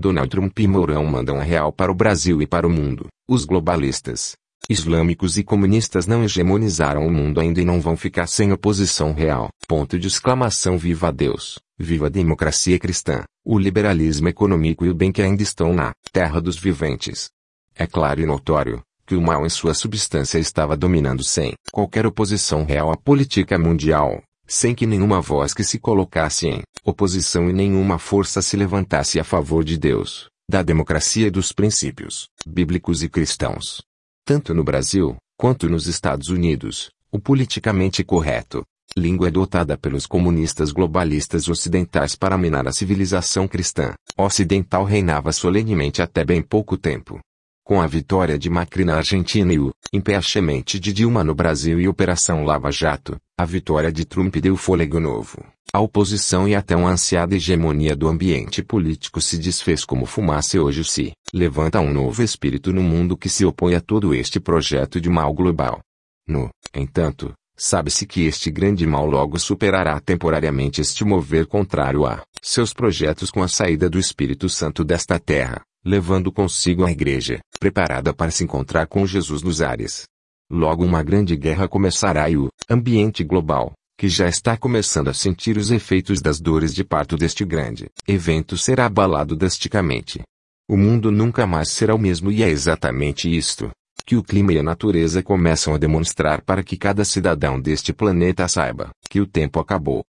Donald Trump e Mourão mandam a real para o Brasil e para o mundo. Os globalistas, islâmicos e comunistas não hegemonizaram o mundo ainda e não vão ficar sem oposição real. Ponto de exclamação viva Deus, viva a democracia cristã, o liberalismo econômico e o bem que ainda estão na terra dos viventes. É claro e notório, que o mal em sua substância estava dominando sem qualquer oposição real à política mundial, sem que nenhuma voz que se colocasse em oposição e nenhuma força se levantasse a favor de Deus, da democracia e dos princípios bíblicos e cristãos. Tanto no Brasil, quanto nos Estados Unidos, o politicamente correto, língua adotada pelos comunistas globalistas ocidentais para minar a civilização cristã ocidental reinava solenemente até bem pouco tempo. Com a vitória de Macri na Argentina e o impeachment de Dilma no Brasil e Operação Lava Jato, a vitória de Trump deu fôlego novo. A oposição e até uma ansiada hegemonia do ambiente político se desfez como fumaça e hoje se levanta um novo espírito no mundo que se opõe a todo este projeto de mal global. No entanto, sabe-se que este grande mal logo superará temporariamente este mover contrário a seus projetos com a saída do Espírito Santo desta terra levando consigo a igreja, preparada para se encontrar com Jesus nos ares. Logo uma grande guerra começará e o ambiente global, que já está começando a sentir os efeitos das dores de parto deste grande evento será abalado drasticamente. O mundo nunca mais será o mesmo e é exatamente isto que o clima e a natureza começam a demonstrar para que cada cidadão deste planeta saiba que o tempo acabou.